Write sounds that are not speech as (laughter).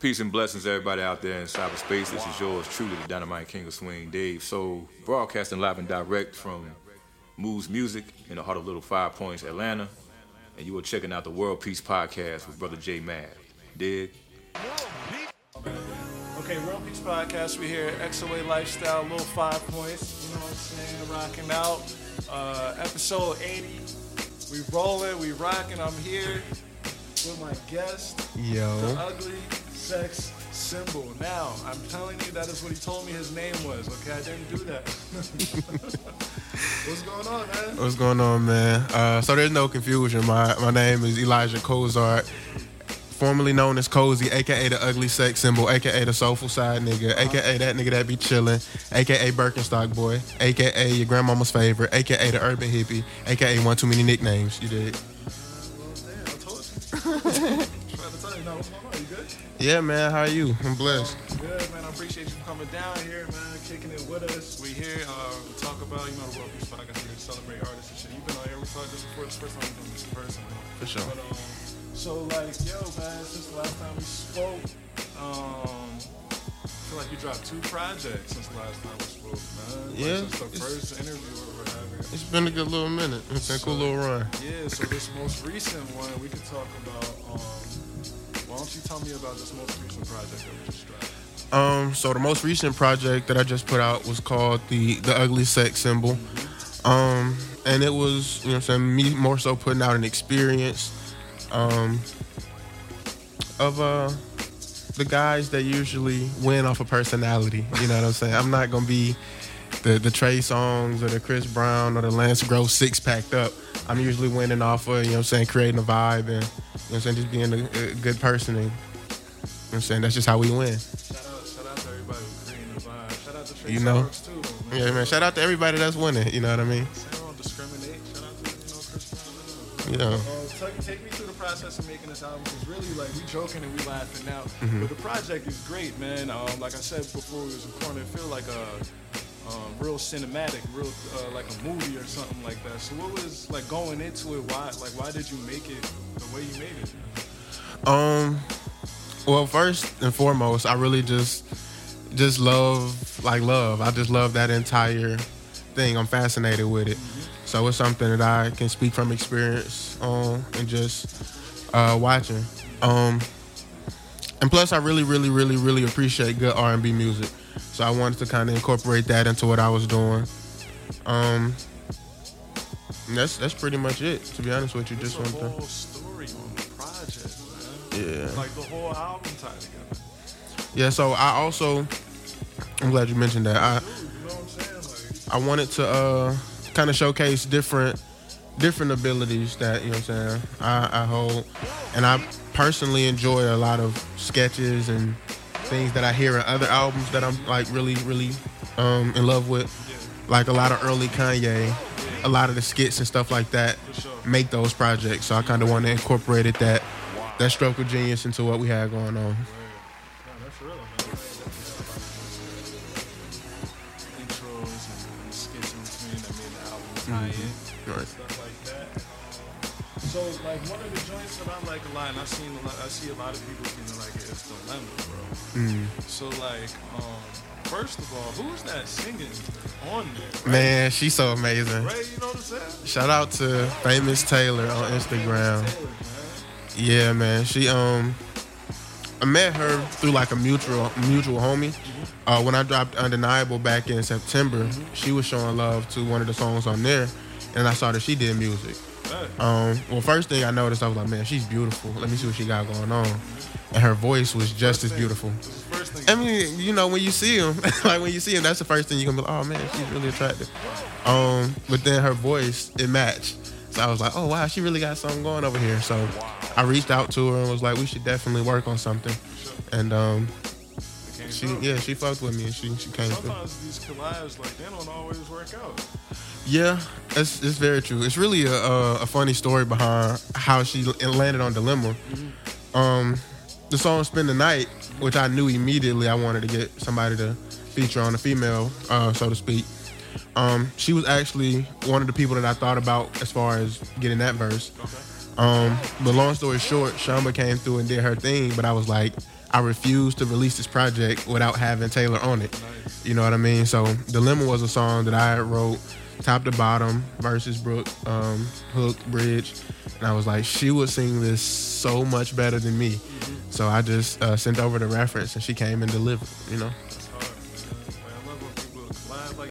Peace and blessings, everybody out there in cyberspace. This is yours truly, the Dynamite King of Swing, Dave. So, broadcasting live and direct from Moves Music in the heart of Little Five Points, Atlanta. And you are checking out the World Peace Podcast with Brother J Mav. Dig? Okay, World Peace Podcast. We're here at XOA Lifestyle, little five points. You know what I'm saying? Rocking out. Uh, episode 80. We rolling, we rocking. I'm here with my guest, the Yo. ugly sex symbol. Now, I'm telling you, that is what he told me his name was. Okay, I didn't do that. (laughs) What's going on, man? What's going on, man? Uh, so there's no confusion. My my name is Elijah Cozart, formerly known as Cozy, aka the ugly sex symbol, aka the soulful side nigga, aka that nigga that be chillin', aka Birkenstock boy, aka your grandmama's favorite, aka the urban hippie, aka one too many nicknames. You did. Well, damn, I told you. (laughs) Trying to tell you, now, what's going on? You good? Yeah, man. How are you? I'm blessed. Good, man. I appreciate you coming down here, man, kicking it with us. We here, uh, we talk about, you know, the World Peace Podcast here to celebrate artists and shit. You've been on here, we talked this before, this the first time we've done this in person. For sure. But, um, so, like, yo, man, since the last time we spoke, um, I feel like you dropped two projects since the last time we spoke, man. Like, Yeah, Since the first interview we're having. It's been a good little minute. It's been a cool little run. Yeah, so this most recent one, we could talk about, um, why don't you tell me about this most recent project that we just dropped? Um, so the most recent project that I just put out was called the the ugly sex symbol. Um, and it was, you know I'm saying, me more so putting out an experience um of uh the guys that usually win off of personality. You know what I'm saying? I'm not gonna be the the Trey Songz or the Chris Brown or the Lance Gross six packed up. I'm usually winning off of, you know what I'm saying, creating a vibe and you know what I'm saying, just being a, a good person and you know what I'm saying, that's just how we win. Shout out, shout out to everybody creating the vibe. Shout out to Trey You know? Too, man. Yeah, man. Shout out to everybody that's winning. You know what I mean? Saying don't discriminate. Shout out to you know Chris Yeah. Uh, take, take me through the process of making this album because really, like, we joking and we laughing now, Mm-hmm. but the project is great, man. Um, like I said before we was recording, it feel like a um, real cinematic, real uh, like a movie or something like that. So, what was like going into it? Why, like, why did you make it the way you made it? Um. Well, first and foremost, I really just just love like love. I just love that entire thing. I'm fascinated with it. So it's something that I can speak from experience on and just uh, watching. Um. And plus, I really, really, really, really appreciate good R&B music. So I wanted to kind of incorporate that into what I was doing. Um. That's that's pretty much it. To be honest with you, just to. whole story on the project, man. Yeah. Like the whole album tied together. Yeah, so I also I'm glad you mentioned that. I Dude, you know what I'm? Like, I wanted to uh kind of showcase different different abilities that, you know what I'm saying, I, I hold. And I personally enjoy a lot of sketches and things that I hear in other albums that I'm like really, really um in love with. Like a lot of early Kanye, a lot of the skits and stuff like that make those projects. So I kinda wanna incorporate it that that stroke of genius into what we had going on. Nah, that's real, man. Intros and, and skits in between that made the album tie in. Right. Stuff like that. So, like, one of the joints that I like a lot, and I've seen a lot, I see a lot of people feeling like it, it's Dilemma, bro. Mm. So, like, um, first of all, who's that singing on there? Man, she's so amazing. Right, you know what I'm saying? Shout out to famous Taylor on Instagram. Taylor, man. Yeah, man. She um I met her through like a mutual mutual homie. Uh, when I dropped Undeniable back in September, she was showing love to one of the songs on there, and I saw that she did music. Um, well, first thing I noticed, I was like, man, she's beautiful. Let me see what she got going on. And her voice was just as beautiful. I mean, you know, when you see him, (laughs) like when you see him, that's the first thing you're gonna be like, oh man, she's really attractive. Um, but then her voice, it matched. So I was like, oh wow, she really got something going over here. So I reached out to her and was like, we should definitely work on something. And um, came she, through. yeah, she fucked with me and she, she came through. Sometimes these collabs, like, they don't always work out. Yeah, it's, it's very true. It's really a, a, a funny story behind how she landed on Dilemma. Um, the song "Spend the Night," which I knew immediately I wanted to get somebody to feature on a female, uh, so to speak. Um, she was actually one of the people that I thought about as far as getting that verse. Um, but long story short, Shamba came through and did her thing, but I was like, I refused to release this project without having Taylor on it. You know what I mean? So Dilemma was a song that I wrote top to bottom, verses, Brooke, um, hook, bridge. And I was like, she would sing this so much better than me. So I just uh, sent over the reference and she came and delivered, you know?